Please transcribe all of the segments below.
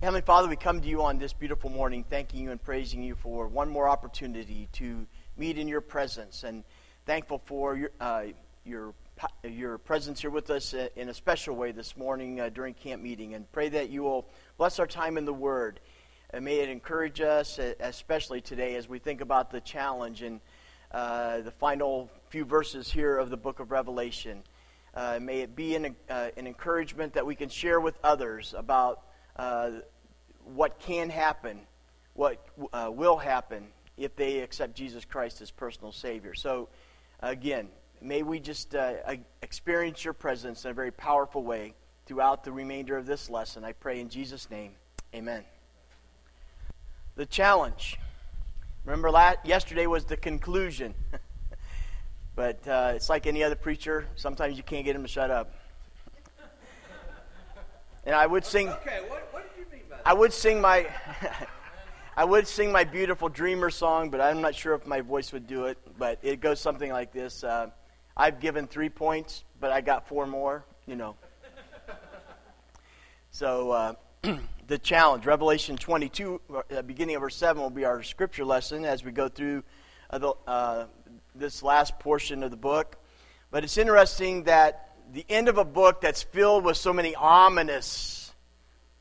Heavenly Father, we come to you on this beautiful morning, thanking you and praising you for one more opportunity to meet in your presence, and thankful for your uh, your your presence here with us in a special way this morning uh, during camp meeting, and pray that you will bless our time in the Word, and may it encourage us, especially today as we think about the challenge and uh, the final few verses here of the book of Revelation. Uh, may it be an, uh, an encouragement that we can share with others about uh, what can happen, what uh, will happen if they accept Jesus Christ as personal Savior. So, again, may we just uh, experience your presence in a very powerful way throughout the remainder of this lesson. I pray in Jesus' name. Amen. The challenge. Remember, last, yesterday was the conclusion. but uh, it's like any other preacher. Sometimes you can't get him to shut up. And I would sing. Okay, what, what did you mean by that? I would sing my. I would sing my beautiful dreamer song, but I'm not sure if my voice would do it. But it goes something like this: uh, I've given three points, but I got four more. You know. So uh, the challenge, Revelation 22, uh, beginning of verse 7, will be our scripture lesson as we go through uh, the, uh, this last portion of the book. But it's interesting that the end of a book that's filled with so many ominous,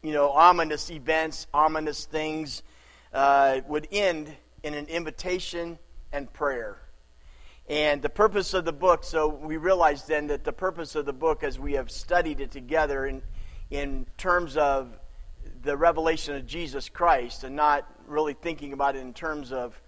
you know, ominous events, ominous things, uh, would end in an invitation and prayer. And the purpose of the book, so we realize then that the purpose of the book, as we have studied it together in, in terms of the revelation of Jesus Christ and not really thinking about it in terms of,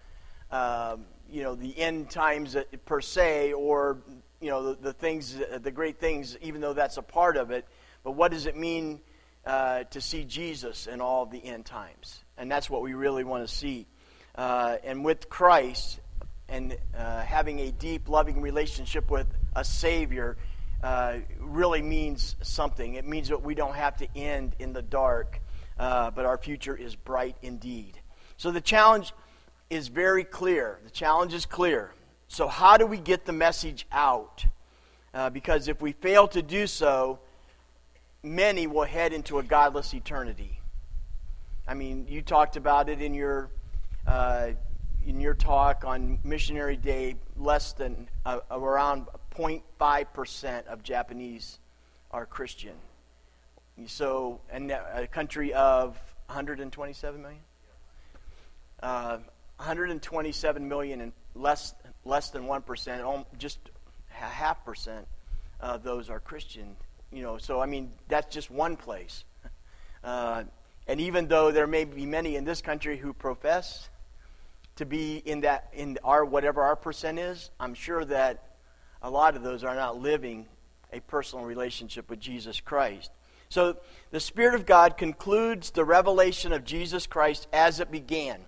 um, you know, the end times per se or you know, the, the things, the great things, even though that's a part of it. But what does it mean uh, to see Jesus in all the end times? And that's what we really want to see. Uh, and with Christ and uh, having a deep, loving relationship with a Savior uh, really means something. It means that we don't have to end in the dark, uh, but our future is bright indeed. So the challenge is very clear. The challenge is clear. So, how do we get the message out? Uh, because if we fail to do so, many will head into a godless eternity. I mean, you talked about it in your uh, in your talk on Missionary Day. Less than uh, around 0.5 percent of Japanese are Christian. So, and a country of 127 million. Uh, 127 million and less less than 1%, just a half percent of those are Christian. You know, so I mean, that's just one place. Uh, and even though there may be many in this country who profess to be in that in our whatever our percent is, I'm sure that a lot of those are not living a personal relationship with Jesus Christ. So the Spirit of God concludes the revelation of Jesus Christ as it began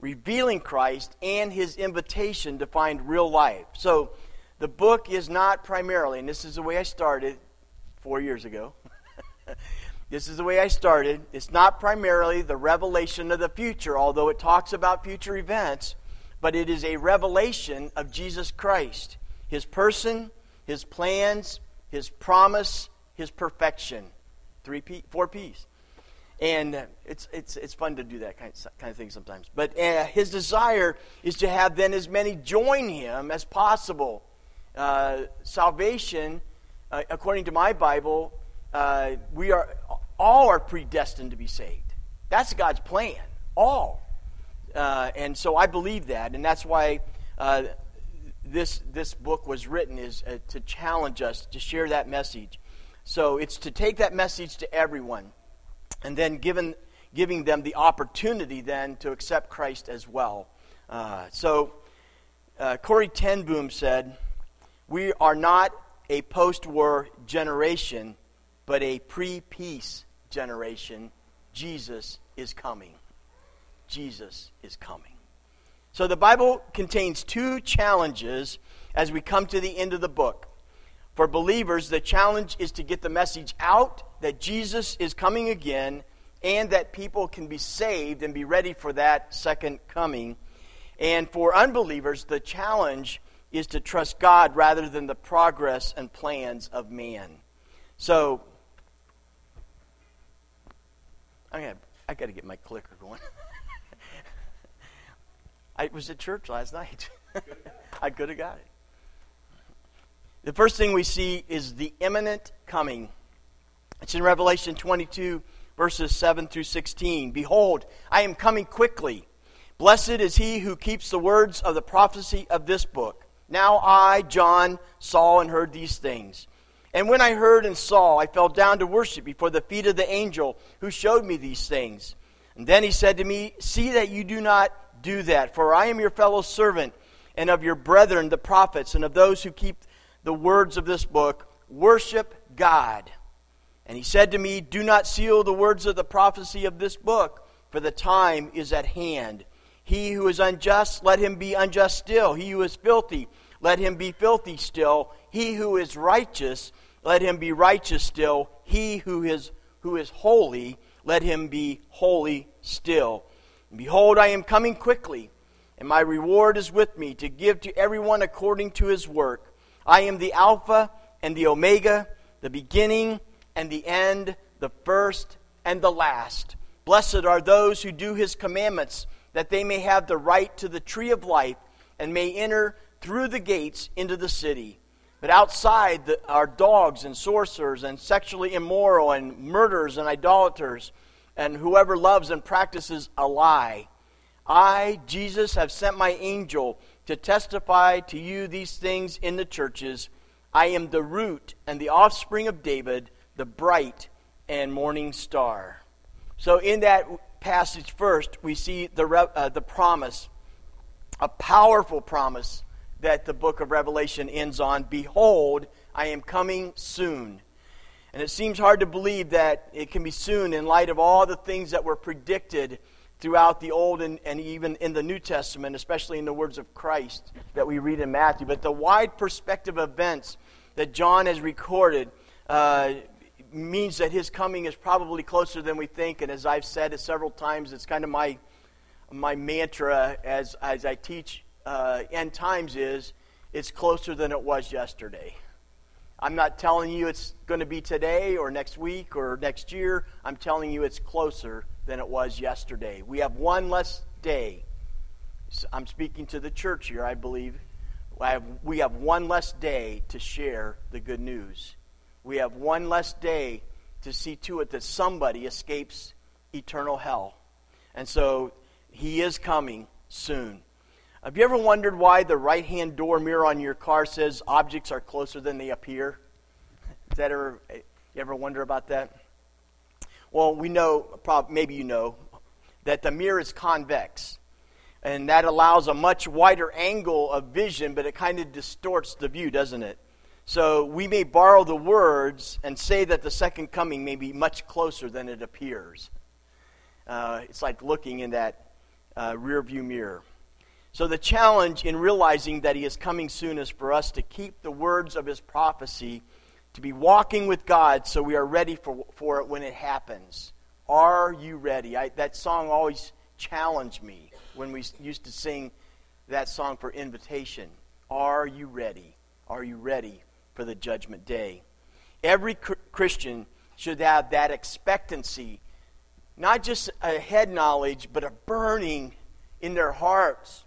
revealing Christ and his invitation to find real life. So the book is not primarily, and this is the way I started four years ago. this is the way I started. It's not primarily the revelation of the future, although it talks about future events, but it is a revelation of Jesus Christ, his person, his plans, his promise, his perfection. Three P, four P's. And it's, it's, it's fun to do that kind of, kind of thing sometimes. But uh, his desire is to have then as many join him as possible. Uh, salvation, uh, according to my Bible, uh, we are all are predestined to be saved. That's God's plan. All. Uh, and so I believe that, and that's why uh, this this book was written is to challenge us to share that message. So it's to take that message to everyone and then given, giving them the opportunity then to accept Christ as well. Uh, so uh, Corrie ten Boom said, "We are not a post-war generation, but a pre-peace generation. Jesus is coming. Jesus is coming." So the Bible contains two challenges as we come to the end of the book. For believers, the challenge is to get the message out that Jesus is coming again and that people can be saved and be ready for that second coming. And for unbelievers, the challenge is to trust God rather than the progress and plans of man. So, I'm I got to get my clicker going. I was at church last night. I could have got it. The first thing we see is the imminent coming. It's in Revelation 22, verses 7 through 16. Behold, I am coming quickly. Blessed is he who keeps the words of the prophecy of this book. Now I, John, saw and heard these things. And when I heard and saw, I fell down to worship before the feet of the angel who showed me these things. And then he said to me, See that you do not do that, for I am your fellow servant and of your brethren, the prophets, and of those who keep the words of this book. Worship God. And he said to me, Do not seal the words of the prophecy of this book, for the time is at hand. He who is unjust, let him be unjust still. He who is filthy, let him be filthy still. He who is righteous, let him be righteous still. He who is, who is holy, let him be holy still. And behold, I am coming quickly, and my reward is with me to give to everyone according to his work. I am the Alpha and the Omega, the beginning and the end, the first and the last. Blessed are those who do his commandments, that they may have the right to the tree of life and may enter through the gates into the city. But outside the, are dogs and sorcerers and sexually immoral and murderers and idolaters and whoever loves and practices a lie. I, Jesus, have sent my angel to testify to you these things in the churches. I am the root and the offspring of David, the bright and morning star. So, in that passage, first, we see the, uh, the promise, a powerful promise that the book of Revelation ends on Behold, I am coming soon. And it seems hard to believe that it can be soon in light of all the things that were predicted throughout the Old and, and even in the New Testament, especially in the words of Christ that we read in Matthew. But the wide perspective events that John has recorded uh, means that his coming is probably closer than we think. And as I've said it several times, it's kind of my, my mantra as, as I teach uh, end times is it's closer than it was yesterday. I'm not telling you it's going to be today or next week or next year. I'm telling you it's closer than it was yesterday. We have one less day. I'm speaking to the church here, I believe. we have one less day to share the good news. We have one less day to see to it that somebody escapes eternal hell. And so he is coming soon. Have you ever wondered why the right hand door mirror on your car says objects are closer than they appear? Is that ever, you ever wonder about that? Well, we know, maybe you know, that the mirror is convex. And that allows a much wider angle of vision, but it kind of distorts the view, doesn't it? So we may borrow the words and say that the second coming may be much closer than it appears. Uh, it's like looking in that uh, rear view mirror. So, the challenge in realizing that He is coming soon is for us to keep the words of His prophecy, to be walking with God so we are ready for, for it when it happens. Are you ready? I, that song always challenged me when we used to sing that song for invitation. Are you ready? Are you ready for the judgment day? Every Christian should have that expectancy, not just a head knowledge, but a burning in their hearts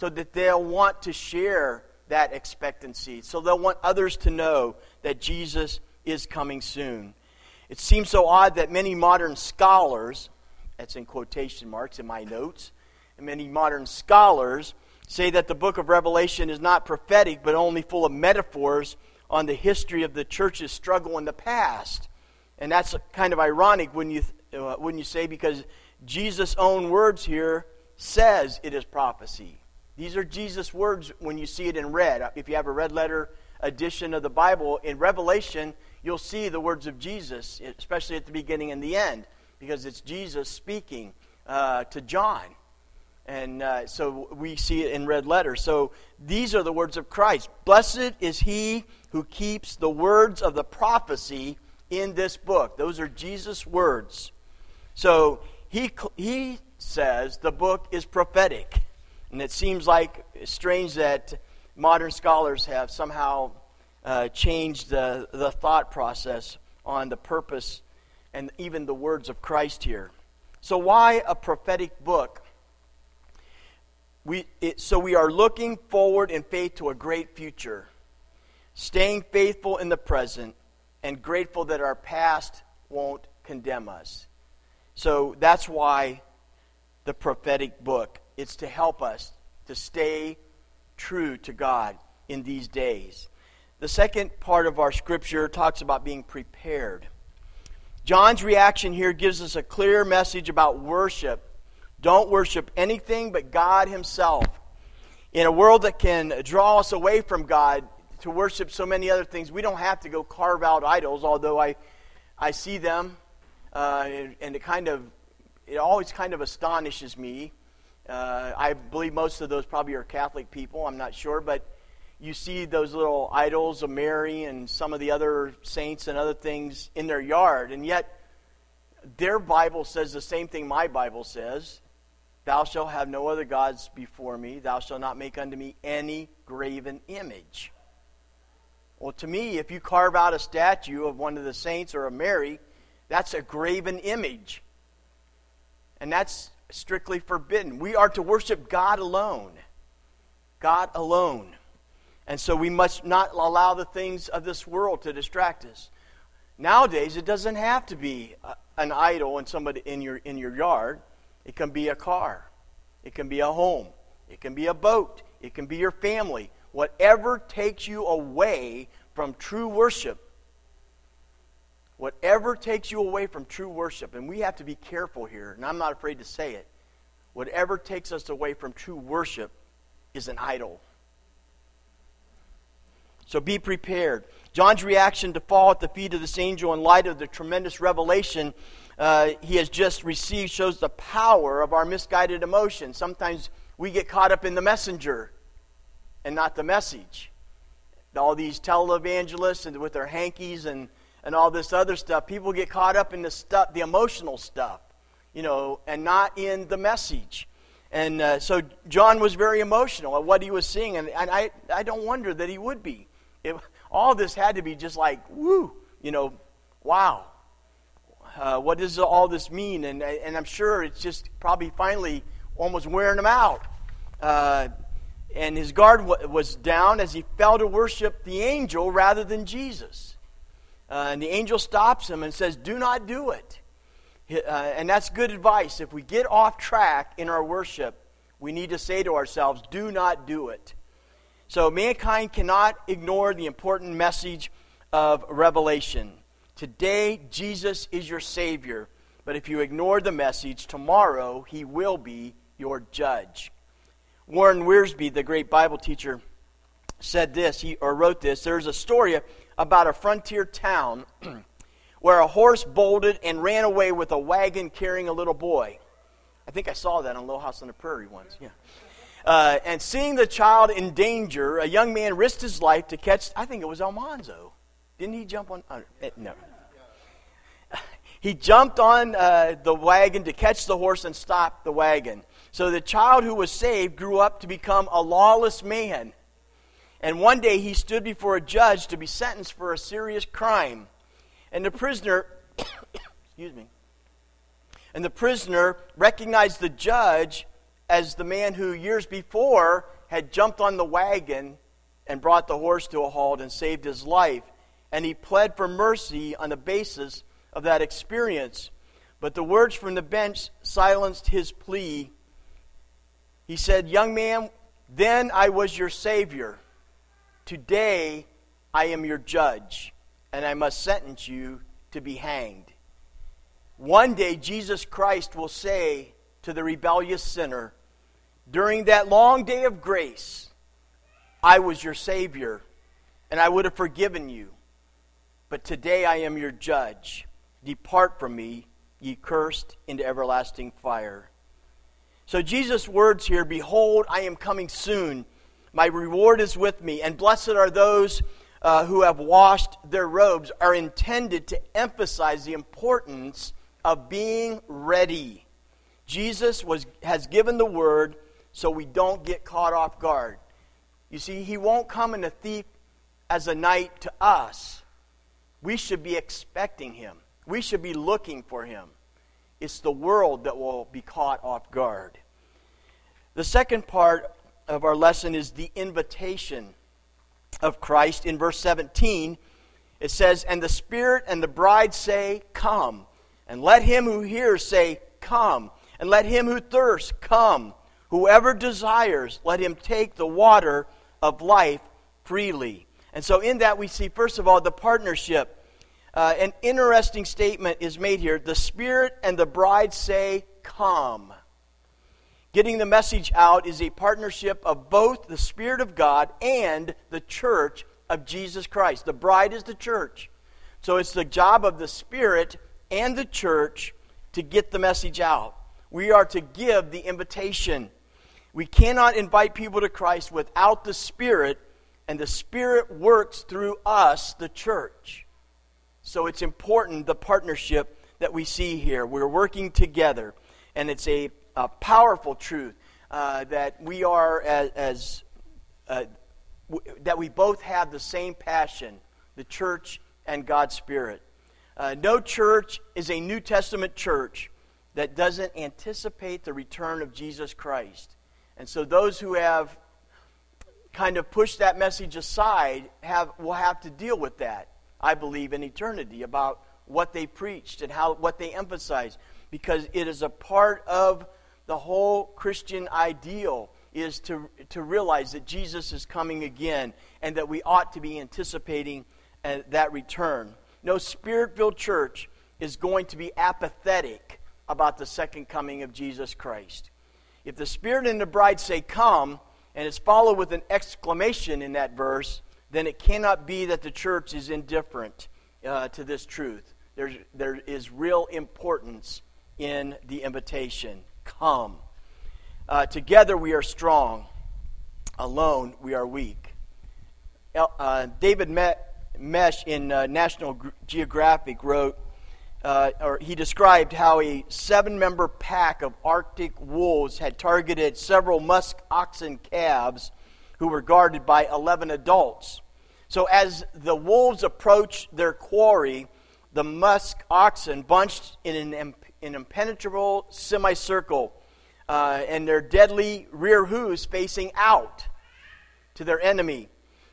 so that they'll want to share that expectancy. So they'll want others to know that Jesus is coming soon. It seems so odd that many modern scholars, that's in quotation marks in my notes, and many modern scholars say that the book of Revelation is not prophetic but only full of metaphors on the history of the church's struggle in the past. And that's kind of ironic when you, uh, when you say because Jesus' own words here says it is prophecy. These are Jesus' words when you see it in red. If you have a red letter edition of the Bible, in Revelation, you'll see the words of Jesus, especially at the beginning and the end, because it's Jesus speaking uh, to John. And uh, so we see it in red letters. So these are the words of Christ. Blessed is he who keeps the words of the prophecy in this book. Those are Jesus' words. So he, he says the book is prophetic. And it seems like strange that modern scholars have somehow uh, changed the, the thought process on the purpose and even the words of Christ here. So, why a prophetic book? We, it, so, we are looking forward in faith to a great future, staying faithful in the present, and grateful that our past won't condemn us. So, that's why the prophetic book. It's to help us to stay true to God in these days. The second part of our scripture talks about being prepared. John's reaction here gives us a clear message about worship. Don't worship anything but God Himself. In a world that can draw us away from God to worship so many other things, we don't have to go carve out idols, although I, I see them uh, and it kind of, it always kind of astonishes me. Uh, I believe most of those probably are Catholic people, I'm not sure, but you see those little idols of Mary and some of the other saints and other things in their yard, and yet their Bible says the same thing my Bible says Thou shalt have no other gods before me, thou shalt not make unto me any graven image. Well, to me, if you carve out a statue of one of the saints or of Mary, that's a graven image. And that's strictly forbidden. We are to worship God alone. God alone. And so we must not allow the things of this world to distract us. Nowadays, it doesn't have to be an idol in somebody in your in your yard. It can be a car. It can be a home. It can be a boat. It can be your family. Whatever takes you away from true worship. Whatever takes you away from true worship, and we have to be careful here, and I'm not afraid to say it. Whatever takes us away from true worship is an idol. So be prepared. John's reaction to fall at the feet of this angel in light of the tremendous revelation uh, he has just received shows the power of our misguided emotions. Sometimes we get caught up in the messenger and not the message. All these televangelists and with their hankies and, and all this other stuff, people get caught up in the stuff, the emotional stuff, you know, and not in the message. And uh, so John was very emotional at what he was seeing, and, and I, I don't wonder that he would be. It, all this had to be just like, woo, you know, wow. Uh, what does all this mean? And, and I'm sure it's just probably finally almost wearing him out. Uh, and his guard w- was down as he fell to worship the angel rather than Jesus. Uh, and the angel stops him and says, Do not do it. Uh, and that's good advice. If we get off track in our worship, we need to say to ourselves, Do not do it. So mankind cannot ignore the important message of Revelation. Today, Jesus is your Savior, but if you ignore the message, tomorrow he will be your judge. Warren Wiersbe, the great Bible teacher, said this, he, or wrote this. There's a story about a frontier town where a horse bolted and ran away with a wagon carrying a little boy. I think I saw that on Little House on the Prairie once. Yeah. Uh, and seeing the child in danger, a young man risked his life to catch, I think it was Almanzo. Didn't he jump on? Uh, eh, no. He jumped on uh, the wagon to catch the horse and stop the wagon. So the child who was saved grew up to become a lawless man. And one day he stood before a judge to be sentenced for a serious crime. And the prisoner, excuse me, and the prisoner recognized the judge as the man who years before had jumped on the wagon and brought the horse to a halt and saved his life. And he pled for mercy on the basis of that experience. But the words from the bench silenced his plea. He said, Young man, then I was your Savior. Today I am your judge, and I must sentence you to be hanged. One day Jesus Christ will say to the rebellious sinner, during that long day of grace, I was your Savior, and I would have forgiven you. But today I am your judge. Depart from me, ye cursed, into everlasting fire. So Jesus' words here Behold, I am coming soon. My reward is with me, and blessed are those uh, who have washed their robes, are intended to emphasize the importance of being ready. Jesus was, has given the word so we don't get caught off guard. You see, he won't come in a thief as a night to us. We should be expecting him. We should be looking for him. it's the world that will be caught off guard. The second part of our lesson is the invitation of Christ. In verse 17, it says, And the Spirit and the bride say, Come. And let him who hears say, Come. And let him who thirsts come. Whoever desires, let him take the water of life freely. And so, in that, we see, first of all, the partnership. Uh, an interesting statement is made here. The Spirit and the bride say, Come. Getting the message out is a partnership of both the Spirit of God and the church of Jesus Christ. The bride is the church. So it's the job of the Spirit and the church to get the message out. We are to give the invitation. We cannot invite people to Christ without the Spirit, and the Spirit works through us, the church. So it's important, the partnership that we see here. We're working together, and it's a, a powerful truth uh, that we are as, as uh, w- that we both have the same passion, the church and God's Spirit. Uh, no church is a New Testament church that doesn't anticipate the return of Jesus Christ. And so those who have kind of pushed that message aside have, will have to deal with that, I believe, in eternity about what they preached and how, what they emphasized, because it is a part of the whole Christian ideal is to, to realize that Jesus is coming again and that we ought to be anticipating uh, that return. No spirit filled church is going to be apathetic about the second coming of Jesus Christ. If the Spirit and the bride say, Come, and it's followed with an exclamation in that verse, then it cannot be that the church is indifferent uh, to this truth. There's, there is real importance in the invitation. Come. Uh, together we are strong, alone we are weak. Uh, David Mesh in uh, National Geographic wrote, uh, or he described how a seven member pack of Arctic wolves had targeted several musk oxen calves who were guarded by 11 adults. So, as the wolves approached their quarry, the musk oxen bunched in an, an impenetrable semicircle uh, and their deadly rear hooves facing out to their enemy.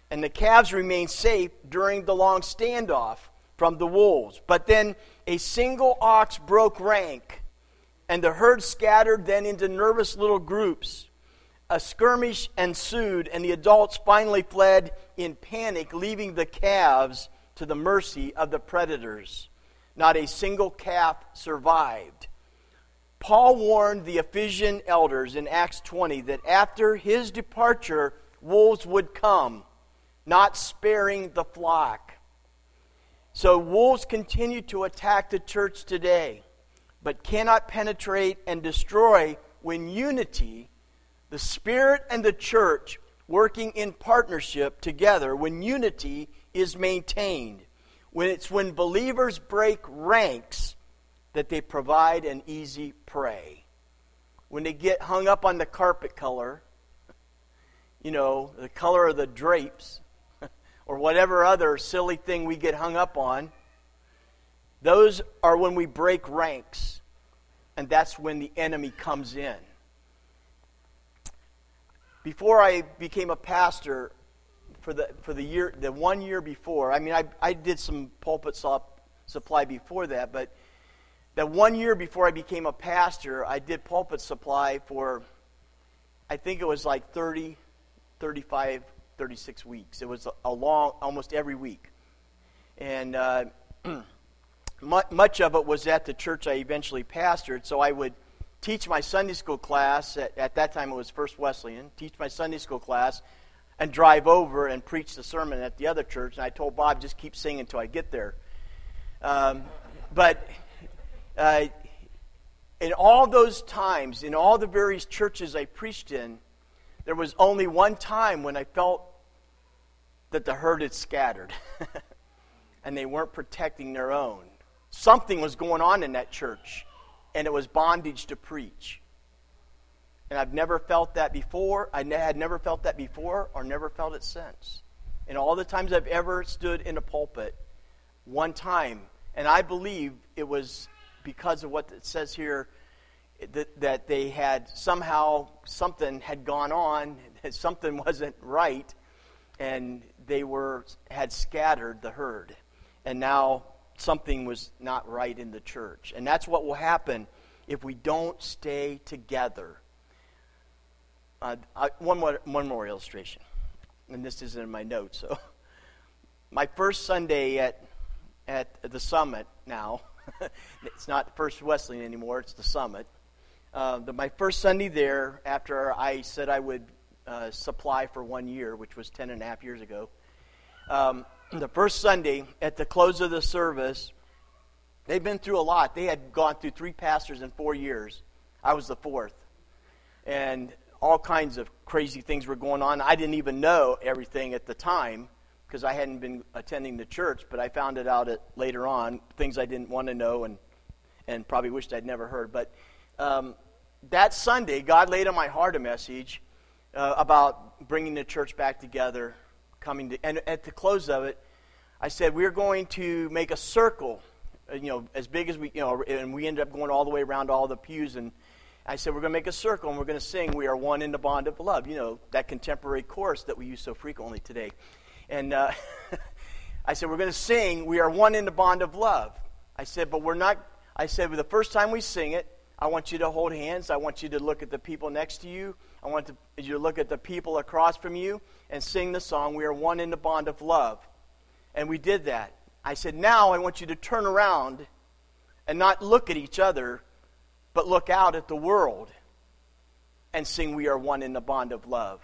And the calves remained safe during the long standoff from the wolves. But then a single ox broke rank, and the herd scattered then into nervous little groups. A skirmish ensued, and the adults finally fled in panic, leaving the calves to the mercy of the predators. Not a single calf survived. Paul warned the Ephesian elders in Acts 20 that after his departure, wolves would come, not sparing the flock. So wolves continue to attack the church today, but cannot penetrate and destroy when unity, the Spirit and the church working in partnership together, when unity is maintained. When it's when believers break ranks that they provide an easy prey. When they get hung up on the carpet color, you know, the color of the drapes, or whatever other silly thing we get hung up on, those are when we break ranks. And that's when the enemy comes in. Before I became a pastor, for the, for the year, the one year before, I mean, I, I did some pulpit supply before that, but that one year before I became a pastor, I did pulpit supply for, I think it was like 30, 35, 36 weeks. It was a long, almost every week. And uh, much of it was at the church I eventually pastored, so I would teach my Sunday school class. At, at that time, it was First Wesleyan. Teach my Sunday school class and drive over and preach the sermon at the other church. And I told Bob, just keep singing until I get there. Um, but uh, in all those times, in all the various churches I preached in, there was only one time when I felt that the herd had scattered and they weren't protecting their own. Something was going on in that church, and it was bondage to preach. And I've never felt that before. I had never felt that before or never felt it since. In all the times I've ever stood in a pulpit, one time, and I believe it was because of what it says here that, that they had somehow something had gone on, something wasn't right, and they were had scattered the herd, and now something was not right in the church, and that's what will happen if we don't stay together. Uh, I, one more one more illustration, and this isn't in my notes. So, my first Sunday at at the summit now. it's not First Wesleyan anymore, it's the summit. Uh, the, my first Sunday there, after I said I would uh, supply for one year, which was ten and a half years ago, um, the first Sunday, at the close of the service, they've been through a lot. They had gone through three pastors in four years. I was the fourth. And all kinds of crazy things were going on. I didn't even know everything at the time because I hadn't been attending the church, but I found it out at, later on, things I didn't want to know and, and probably wished I'd never heard. But um, that Sunday, God laid on my heart a message uh, about bringing the church back together, coming to, and at the close of it, I said, we're going to make a circle, uh, you know, as big as we, you know, and we ended up going all the way around all the pews and I said, we're going to make a circle and we're going to sing, We Are One in the Bond of Love. You know, that contemporary chorus that we use so frequently today. And uh, I said, We're going to sing, We Are One in the Bond of Love. I said, But we're not, I said, the first time we sing it, I want you to hold hands. I want you to look at the people next to you. I want to, you to look at the people across from you and sing the song, We Are One in the Bond of Love. And we did that. I said, Now I want you to turn around and not look at each other, but look out at the world and sing, We Are One in the Bond of Love.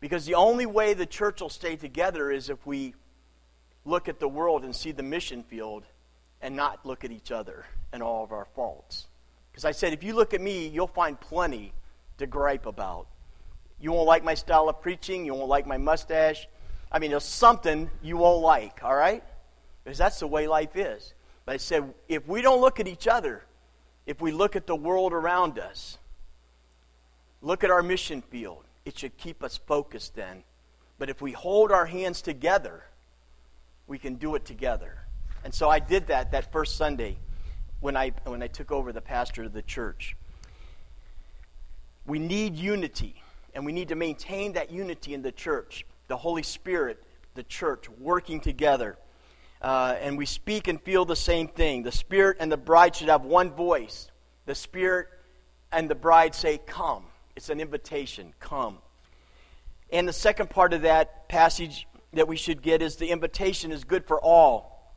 Because the only way the church will stay together is if we look at the world and see the mission field and not look at each other and all of our faults. Because I said, if you look at me, you'll find plenty to gripe about. You won't like my style of preaching. You won't like my mustache. I mean, there's something you won't like, all right? Because that's the way life is. But I said, if we don't look at each other, if we look at the world around us, look at our mission field, it should keep us focused then. But if we hold our hands together, we can do it together. And so I did that that first Sunday when I, when I took over the pastor of the church. We need unity, and we need to maintain that unity in the church. The Holy Spirit, the church, working together. Uh, and we speak and feel the same thing. The Spirit and the bride should have one voice. The Spirit and the bride say, Come. It's an invitation. Come. And the second part of that passage that we should get is the invitation is good for all.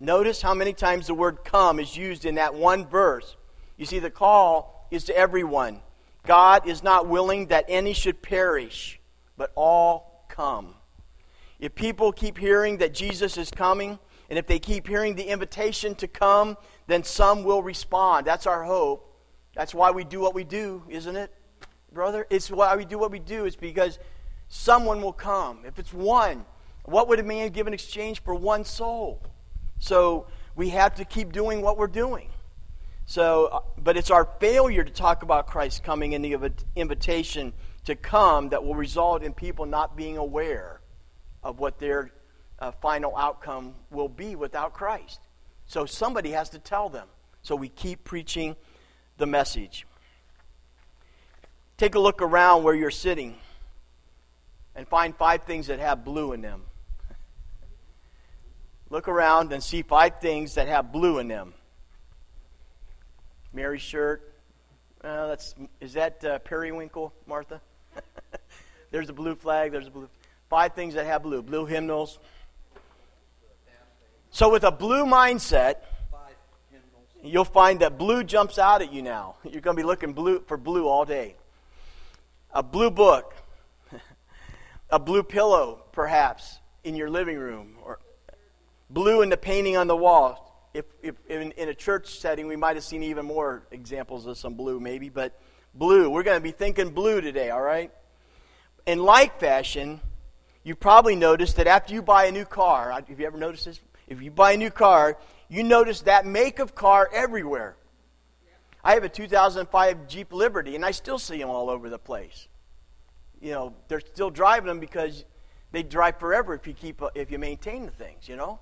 Notice how many times the word come is used in that one verse. You see, the call is to everyone. God is not willing that any should perish, but all come. If people keep hearing that Jesus is coming, and if they keep hearing the invitation to come, then some will respond. That's our hope. That's why we do what we do, isn't it? brother. It's why we do what we do. It's because someone will come. If it's one, what would a man give in exchange for one soul? So we have to keep doing what we're doing. So, uh, but it's our failure to talk about Christ coming in the invitation to come that will result in people not being aware of what their uh, final outcome will be without Christ. So somebody has to tell them. So we keep preaching the message. Take a look around where you're sitting and find five things that have blue in them. Look around and see five things that have blue in them. Mary's shirt. Uh, that's is that uh, periwinkle, Martha? there's a blue flag. There's a blue. Five things that have blue. Blue hymnals. So with a blue mindset, you'll find that blue jumps out at you now. You're going to be looking blue for blue all day a blue book, a blue pillow, perhaps, in your living room, or blue in the painting on the wall. If, if in, in a church setting, we might have seen even more examples of some blue, maybe, but blue. We're going to be thinking blue today, all right? In like fashion, you probably noticed that after you buy a new car, have you ever noticed this? If you buy a new car, you notice that make of car everywhere. I have a 2005 Jeep Liberty, and I still see them all over the place. You know, they're still driving them because they drive forever if you keep if you maintain the things. You know,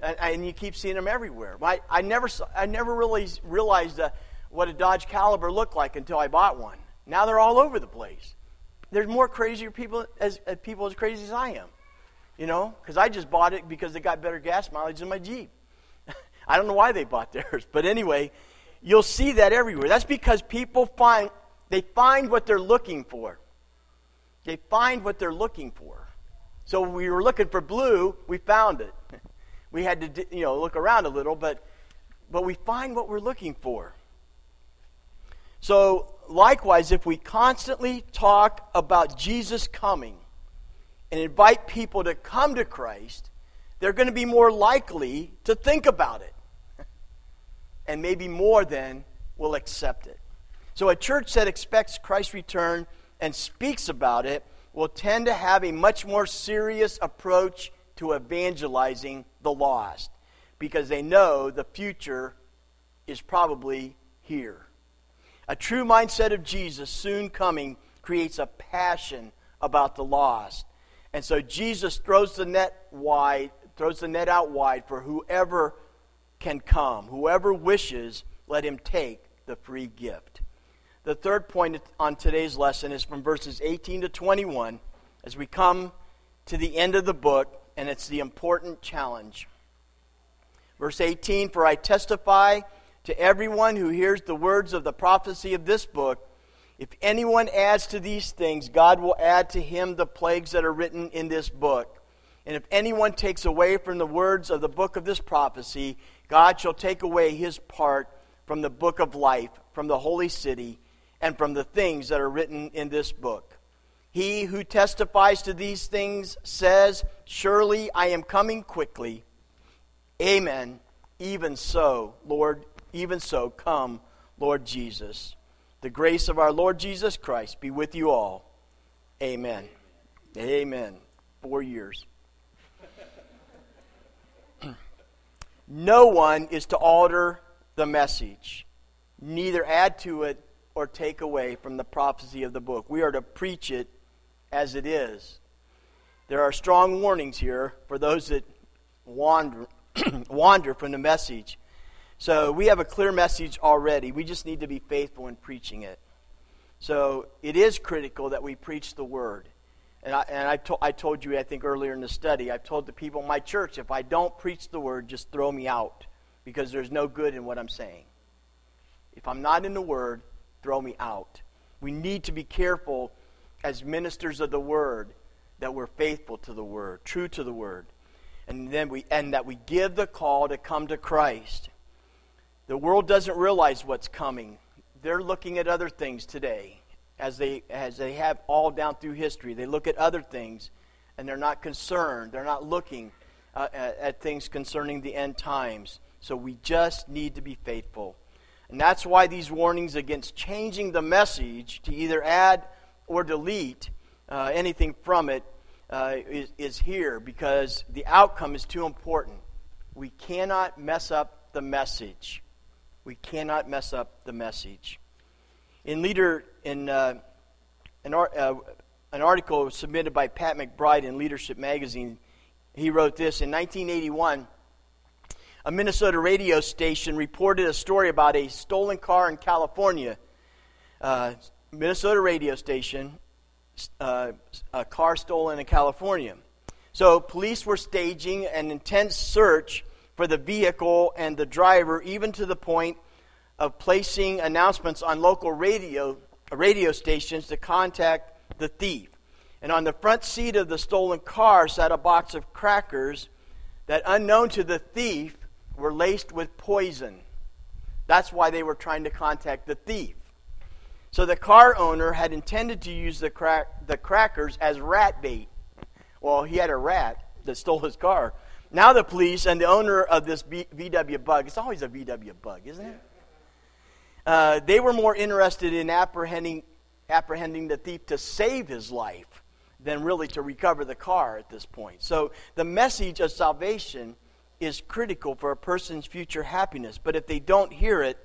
and, and you keep seeing them everywhere. I, I never, I never really realized uh, what a Dodge Caliber looked like until I bought one. Now they're all over the place. There's more crazier people as, as people as crazy as I am, you know, because I just bought it because they got better gas mileage than my Jeep. I don't know why they bought theirs, but anyway, you'll see that everywhere. That's because people find they find what they're looking for. They find what they're looking for. So we were looking for blue, we found it. We had to you know look around a little, but but we find what we're looking for. So likewise, if we constantly talk about Jesus coming and invite people to come to Christ, they're going to be more likely to think about it. And maybe more than will accept it. So a church that expects Christ's return and speaks about it will tend to have a much more serious approach to evangelizing the lost because they know the future is probably here. A true mindset of Jesus soon coming creates a passion about the lost. And so Jesus throws the net wide, throws the net out wide for whoever can come. Whoever wishes, let him take the free gift. The third point on today's lesson is from verses 18 to 21 as we come to the end of the book, and it's the important challenge. Verse 18 For I testify to everyone who hears the words of the prophecy of this book. If anyone adds to these things, God will add to him the plagues that are written in this book. And if anyone takes away from the words of the book of this prophecy, God shall take away his part from the book of life, from the holy city and from the things that are written in this book. He who testifies to these things says, Surely I am coming quickly. Amen. Even so, Lord, even so, come, Lord Jesus. The grace of our Lord Jesus Christ be with you all. Amen. Amen. Four years. no one is to alter the message, neither add to it or take away from the prophecy of the book. We are to preach it as it is. There are strong warnings here for those that wander, wander from the message. So we have a clear message already. We just need to be faithful in preaching it. So it is critical that we preach the word. And I, and I, to, I told you, I think earlier in the study, I've told the people in my church, if I don't preach the word, just throw me out because there's no good in what I'm saying. If I'm not in the word, throw me out. We need to be careful as ministers of the word that we're faithful to the word, true to the word. And then we and that we give the call to come to Christ. The world doesn't realize what's coming. They're looking at other things today as they as they have all down through history. They look at other things and they're not concerned. They're not looking uh, at, at things concerning the end times. So we just need to be faithful. And that's why these warnings against changing the message to either add or delete uh, anything from it uh, is, is here because the outcome is too important. We cannot mess up the message. We cannot mess up the message. In leader in uh, an, uh, an article submitted by Pat McBride in Leadership Magazine, he wrote this in 1981 a Minnesota radio station reported a story about a stolen car in California. Uh, Minnesota radio station, uh, a car stolen in California. So police were staging an intense search for the vehicle and the driver, even to the point of placing announcements on local radio, radio stations to contact the thief. And on the front seat of the stolen car sat a box of crackers that, unknown to the thief, were laced with poison. That's why they were trying to contact the thief. So the car owner had intended to use the, crack, the crackers as rat bait. Well, he had a rat that stole his car. Now the police and the owner of this VW bug, it's always a VW bug, isn't it? Uh, they were more interested in apprehending, apprehending the thief to save his life than really to recover the car at this point. So the message of salvation is critical for a person's future happiness. But if they don't hear it,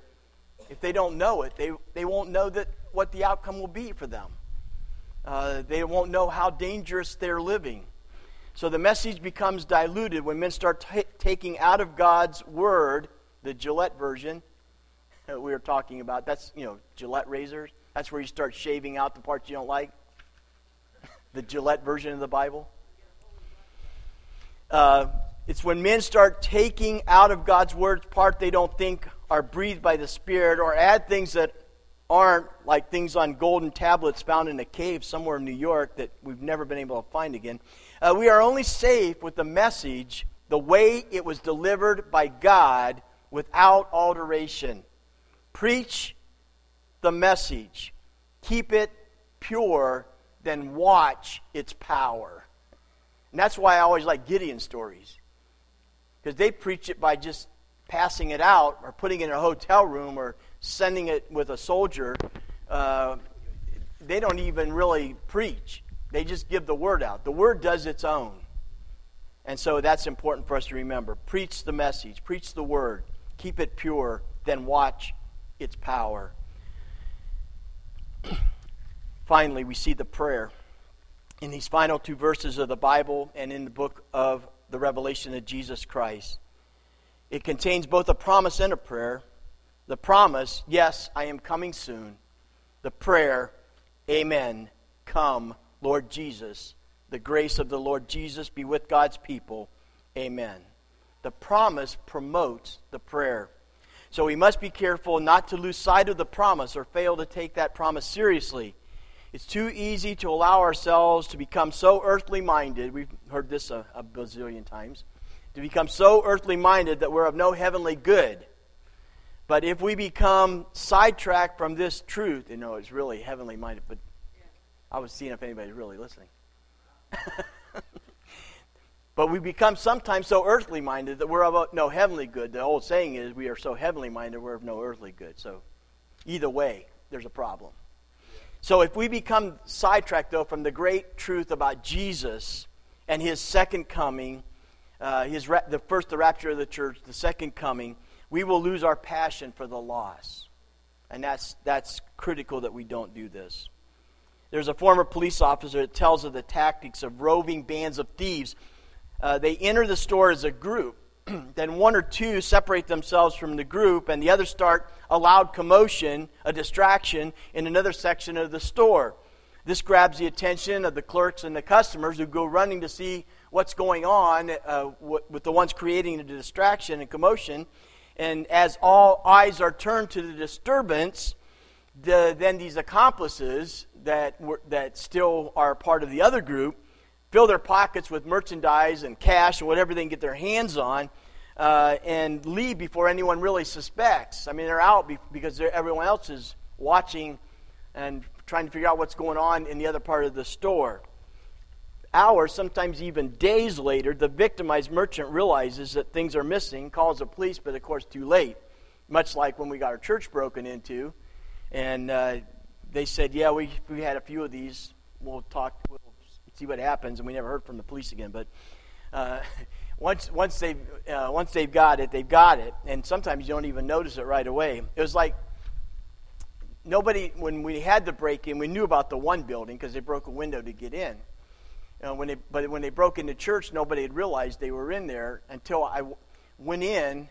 if they don't know it, they, they won't know that what the outcome will be for them. Uh, they won't know how dangerous they're living. So the message becomes diluted when men start t- taking out of God's word, the Gillette version that we were talking about. That's, you know, Gillette razors. That's where you start shaving out the parts you don't like. the Gillette version of the Bible. Uh, it's when men start taking out of God's word part they don't think are breathed by the Spirit or add things that aren't, like things on golden tablets found in a cave somewhere in New York that we've never been able to find again. Uh, we are only safe with the message the way it was delivered by God without alteration. Preach the message, keep it pure, then watch its power. And that's why I always like Gideon stories because they preach it by just passing it out or putting it in a hotel room or sending it with a soldier. Uh, they don't even really preach, they just give the word out. The word does its own. And so that's important for us to remember. Preach the message, preach the word, keep it pure, then watch its power. Finally, we see the prayer in these final two verses of the Bible and in the book of the revelation of Jesus Christ. It contains both a promise and a prayer. The promise, yes, I am coming soon. The prayer, Amen. Come, Lord Jesus. The grace of the Lord Jesus be with God's people. Amen. The promise promotes the prayer. So we must be careful not to lose sight of the promise or fail to take that promise seriously. It's too easy to allow ourselves to become so earthly minded. We've heard this a, a bazillion times. To become so earthly minded that we're of no heavenly good. But if we become sidetracked from this truth, you know, it's really heavenly minded, but I was seeing if anybody's really listening. but we become sometimes so earthly minded that we're of no heavenly good. The old saying is, we are so heavenly minded, we're of no earthly good. So either way, there's a problem. So if we become sidetracked, though, from the great truth about Jesus and his second coming, uh, his ra- the first, the rapture of the church, the second coming, we will lose our passion for the lost. And that's, that's critical that we don't do this. There's a former police officer that tells of the tactics of roving bands of thieves. Uh, they enter the store as a group. then one or two separate themselves from the group, and the others start a loud commotion, a distraction, in another section of the store. This grabs the attention of the clerks and the customers who go running to see what's going on uh, with the ones creating the distraction and commotion. And as all eyes are turned to the disturbance, the, then these accomplices that, were, that still are part of the other group fill their pockets with merchandise and cash and whatever they can get their hands on uh, and leave before anyone really suspects. I mean, they're out be- because they're, everyone else is watching and trying to figure out what's going on in the other part of the store. Hours, sometimes even days later, the victimized merchant realizes that things are missing, calls the police, but of course, too late. Much like when we got our church broken into, and uh, they said, "Yeah, we we had a few of these. We'll talk. We'll see what happens." And we never heard from the police again. But uh, once once they uh, once they've got it, they've got it, and sometimes you don't even notice it right away. It was like nobody when we had the break in, we knew about the one building because they broke a window to get in. Uh, when they, but when they broke into church, nobody had realized they were in there until I w- went in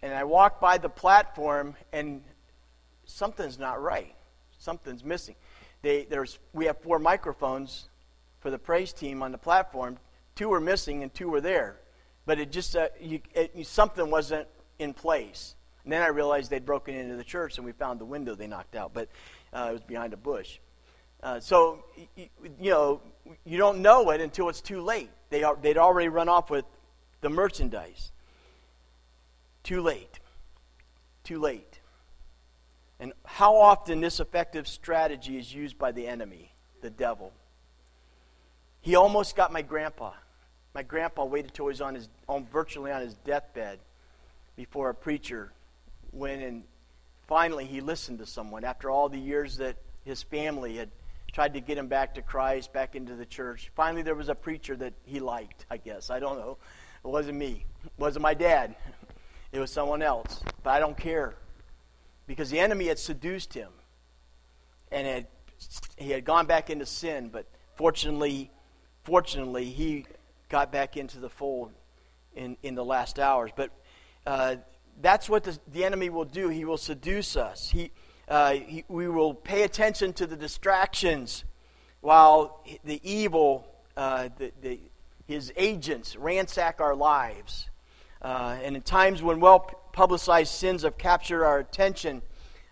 and I walked by the platform and something's not right. Something's missing. They, there's, we have four microphones for the praise team on the platform. Two were missing and two were there but it just uh, you, it, something wasn't in place. And then I realized they'd broken into the church, and we found the window they knocked out, but uh, it was behind a bush. Uh, so you, you know you don't know it until it's too late. They are, they'd already run off with the merchandise. Too late. Too late. And how often this effective strategy is used by the enemy, the devil. He almost got my grandpa. My grandpa waited till he was on his on virtually on his deathbed before a preacher went and finally he listened to someone after all the years that his family had tried to get him back to Christ, back into the church. Finally there was a preacher that he liked, I guess. I don't know. It wasn't me. It wasn't my dad. It was someone else. But I don't care. Because the enemy had seduced him and had he had gone back into sin, but fortunately fortunately he got back into the fold in, in the last hours. But uh, that's what the, the enemy will do. He will seduce us. He, uh, he, we will pay attention to the distractions while the evil, uh, the, the, his agents, ransack our lives. Uh, and in times when well publicized sins have captured our attention,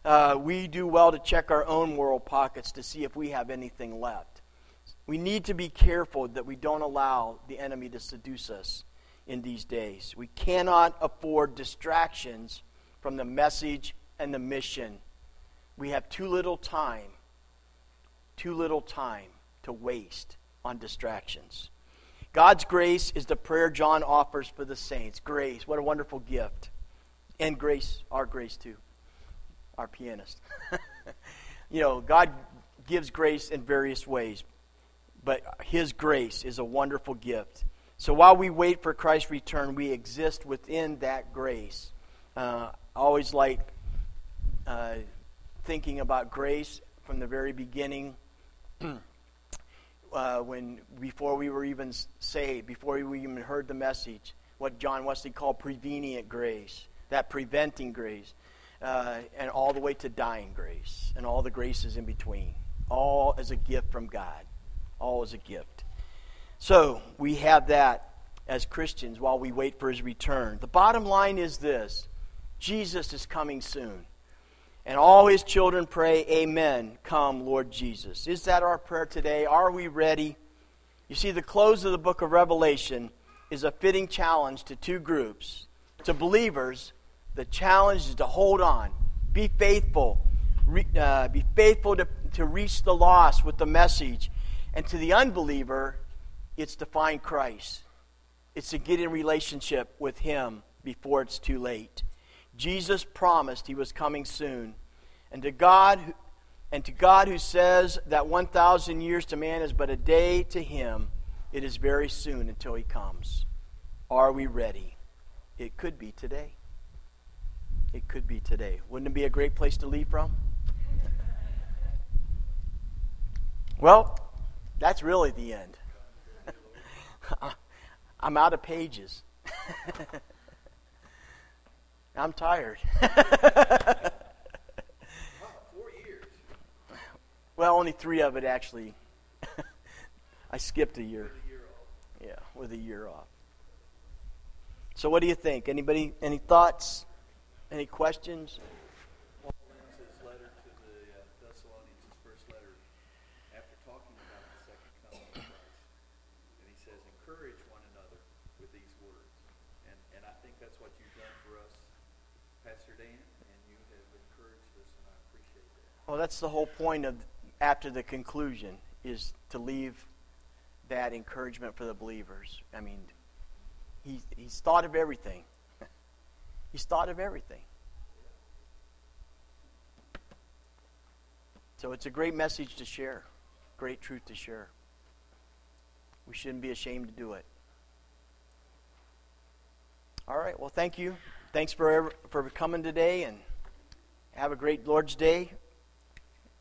uh, we do well to check our own moral pockets to see if we have anything left. We need to be careful that we don't allow the enemy to seduce us in these days. We cannot afford distractions from the message and the mission. We have too little time, too little time to waste on distractions. God's grace is the prayer John offers for the saints. Grace, what a wonderful gift. And grace, our grace too, our pianist. you know, God gives grace in various ways, but His grace is a wonderful gift. So while we wait for Christ's return, we exist within that grace. Uh, always like uh, thinking about grace from the very beginning. uh, when before we were even saved, before we even heard the message, what John Wesley called prevenient grace, that preventing grace, uh, and all the way to dying grace, and all the graces in between, all as a gift from God, all is a gift. So we have that as Christians while we wait for his return. The bottom line is this Jesus is coming soon. And all his children pray, Amen. Come, Lord Jesus. Is that our prayer today? Are we ready? You see, the close of the book of Revelation is a fitting challenge to two groups. To believers, the challenge is to hold on, be faithful, re, uh, be faithful to, to reach the lost with the message. And to the unbeliever, it's to find Christ. It's to get in relationship with Him before it's too late. Jesus promised He was coming soon. And to God, and to God who says that 1,000 years to man is but a day to Him, it is very soon until He comes. Are we ready? It could be today. It could be today. Wouldn't it be a great place to leave from? Well, that's really the end. I'm out of pages. I'm tired. well, only three of it actually. I skipped a year. Yeah, with a year off. So, what do you think? Anybody? Any thoughts? Any questions? Well, that's the whole point of after the conclusion is to leave that encouragement for the believers. I mean, he, he's thought of everything. he's thought of everything. So it's a great message to share, great truth to share. We shouldn't be ashamed to do it. All right. Well, thank you. Thanks for for coming today, and have a great Lord's Day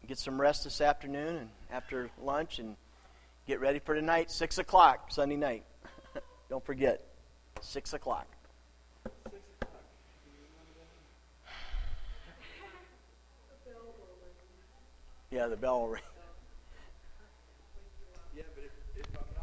get some rest this afternoon and after lunch and get ready for tonight, 6 o'clock, Sunday night. Don't forget, 6 o'clock. Yeah, the bell will ring. Yeah, but if, if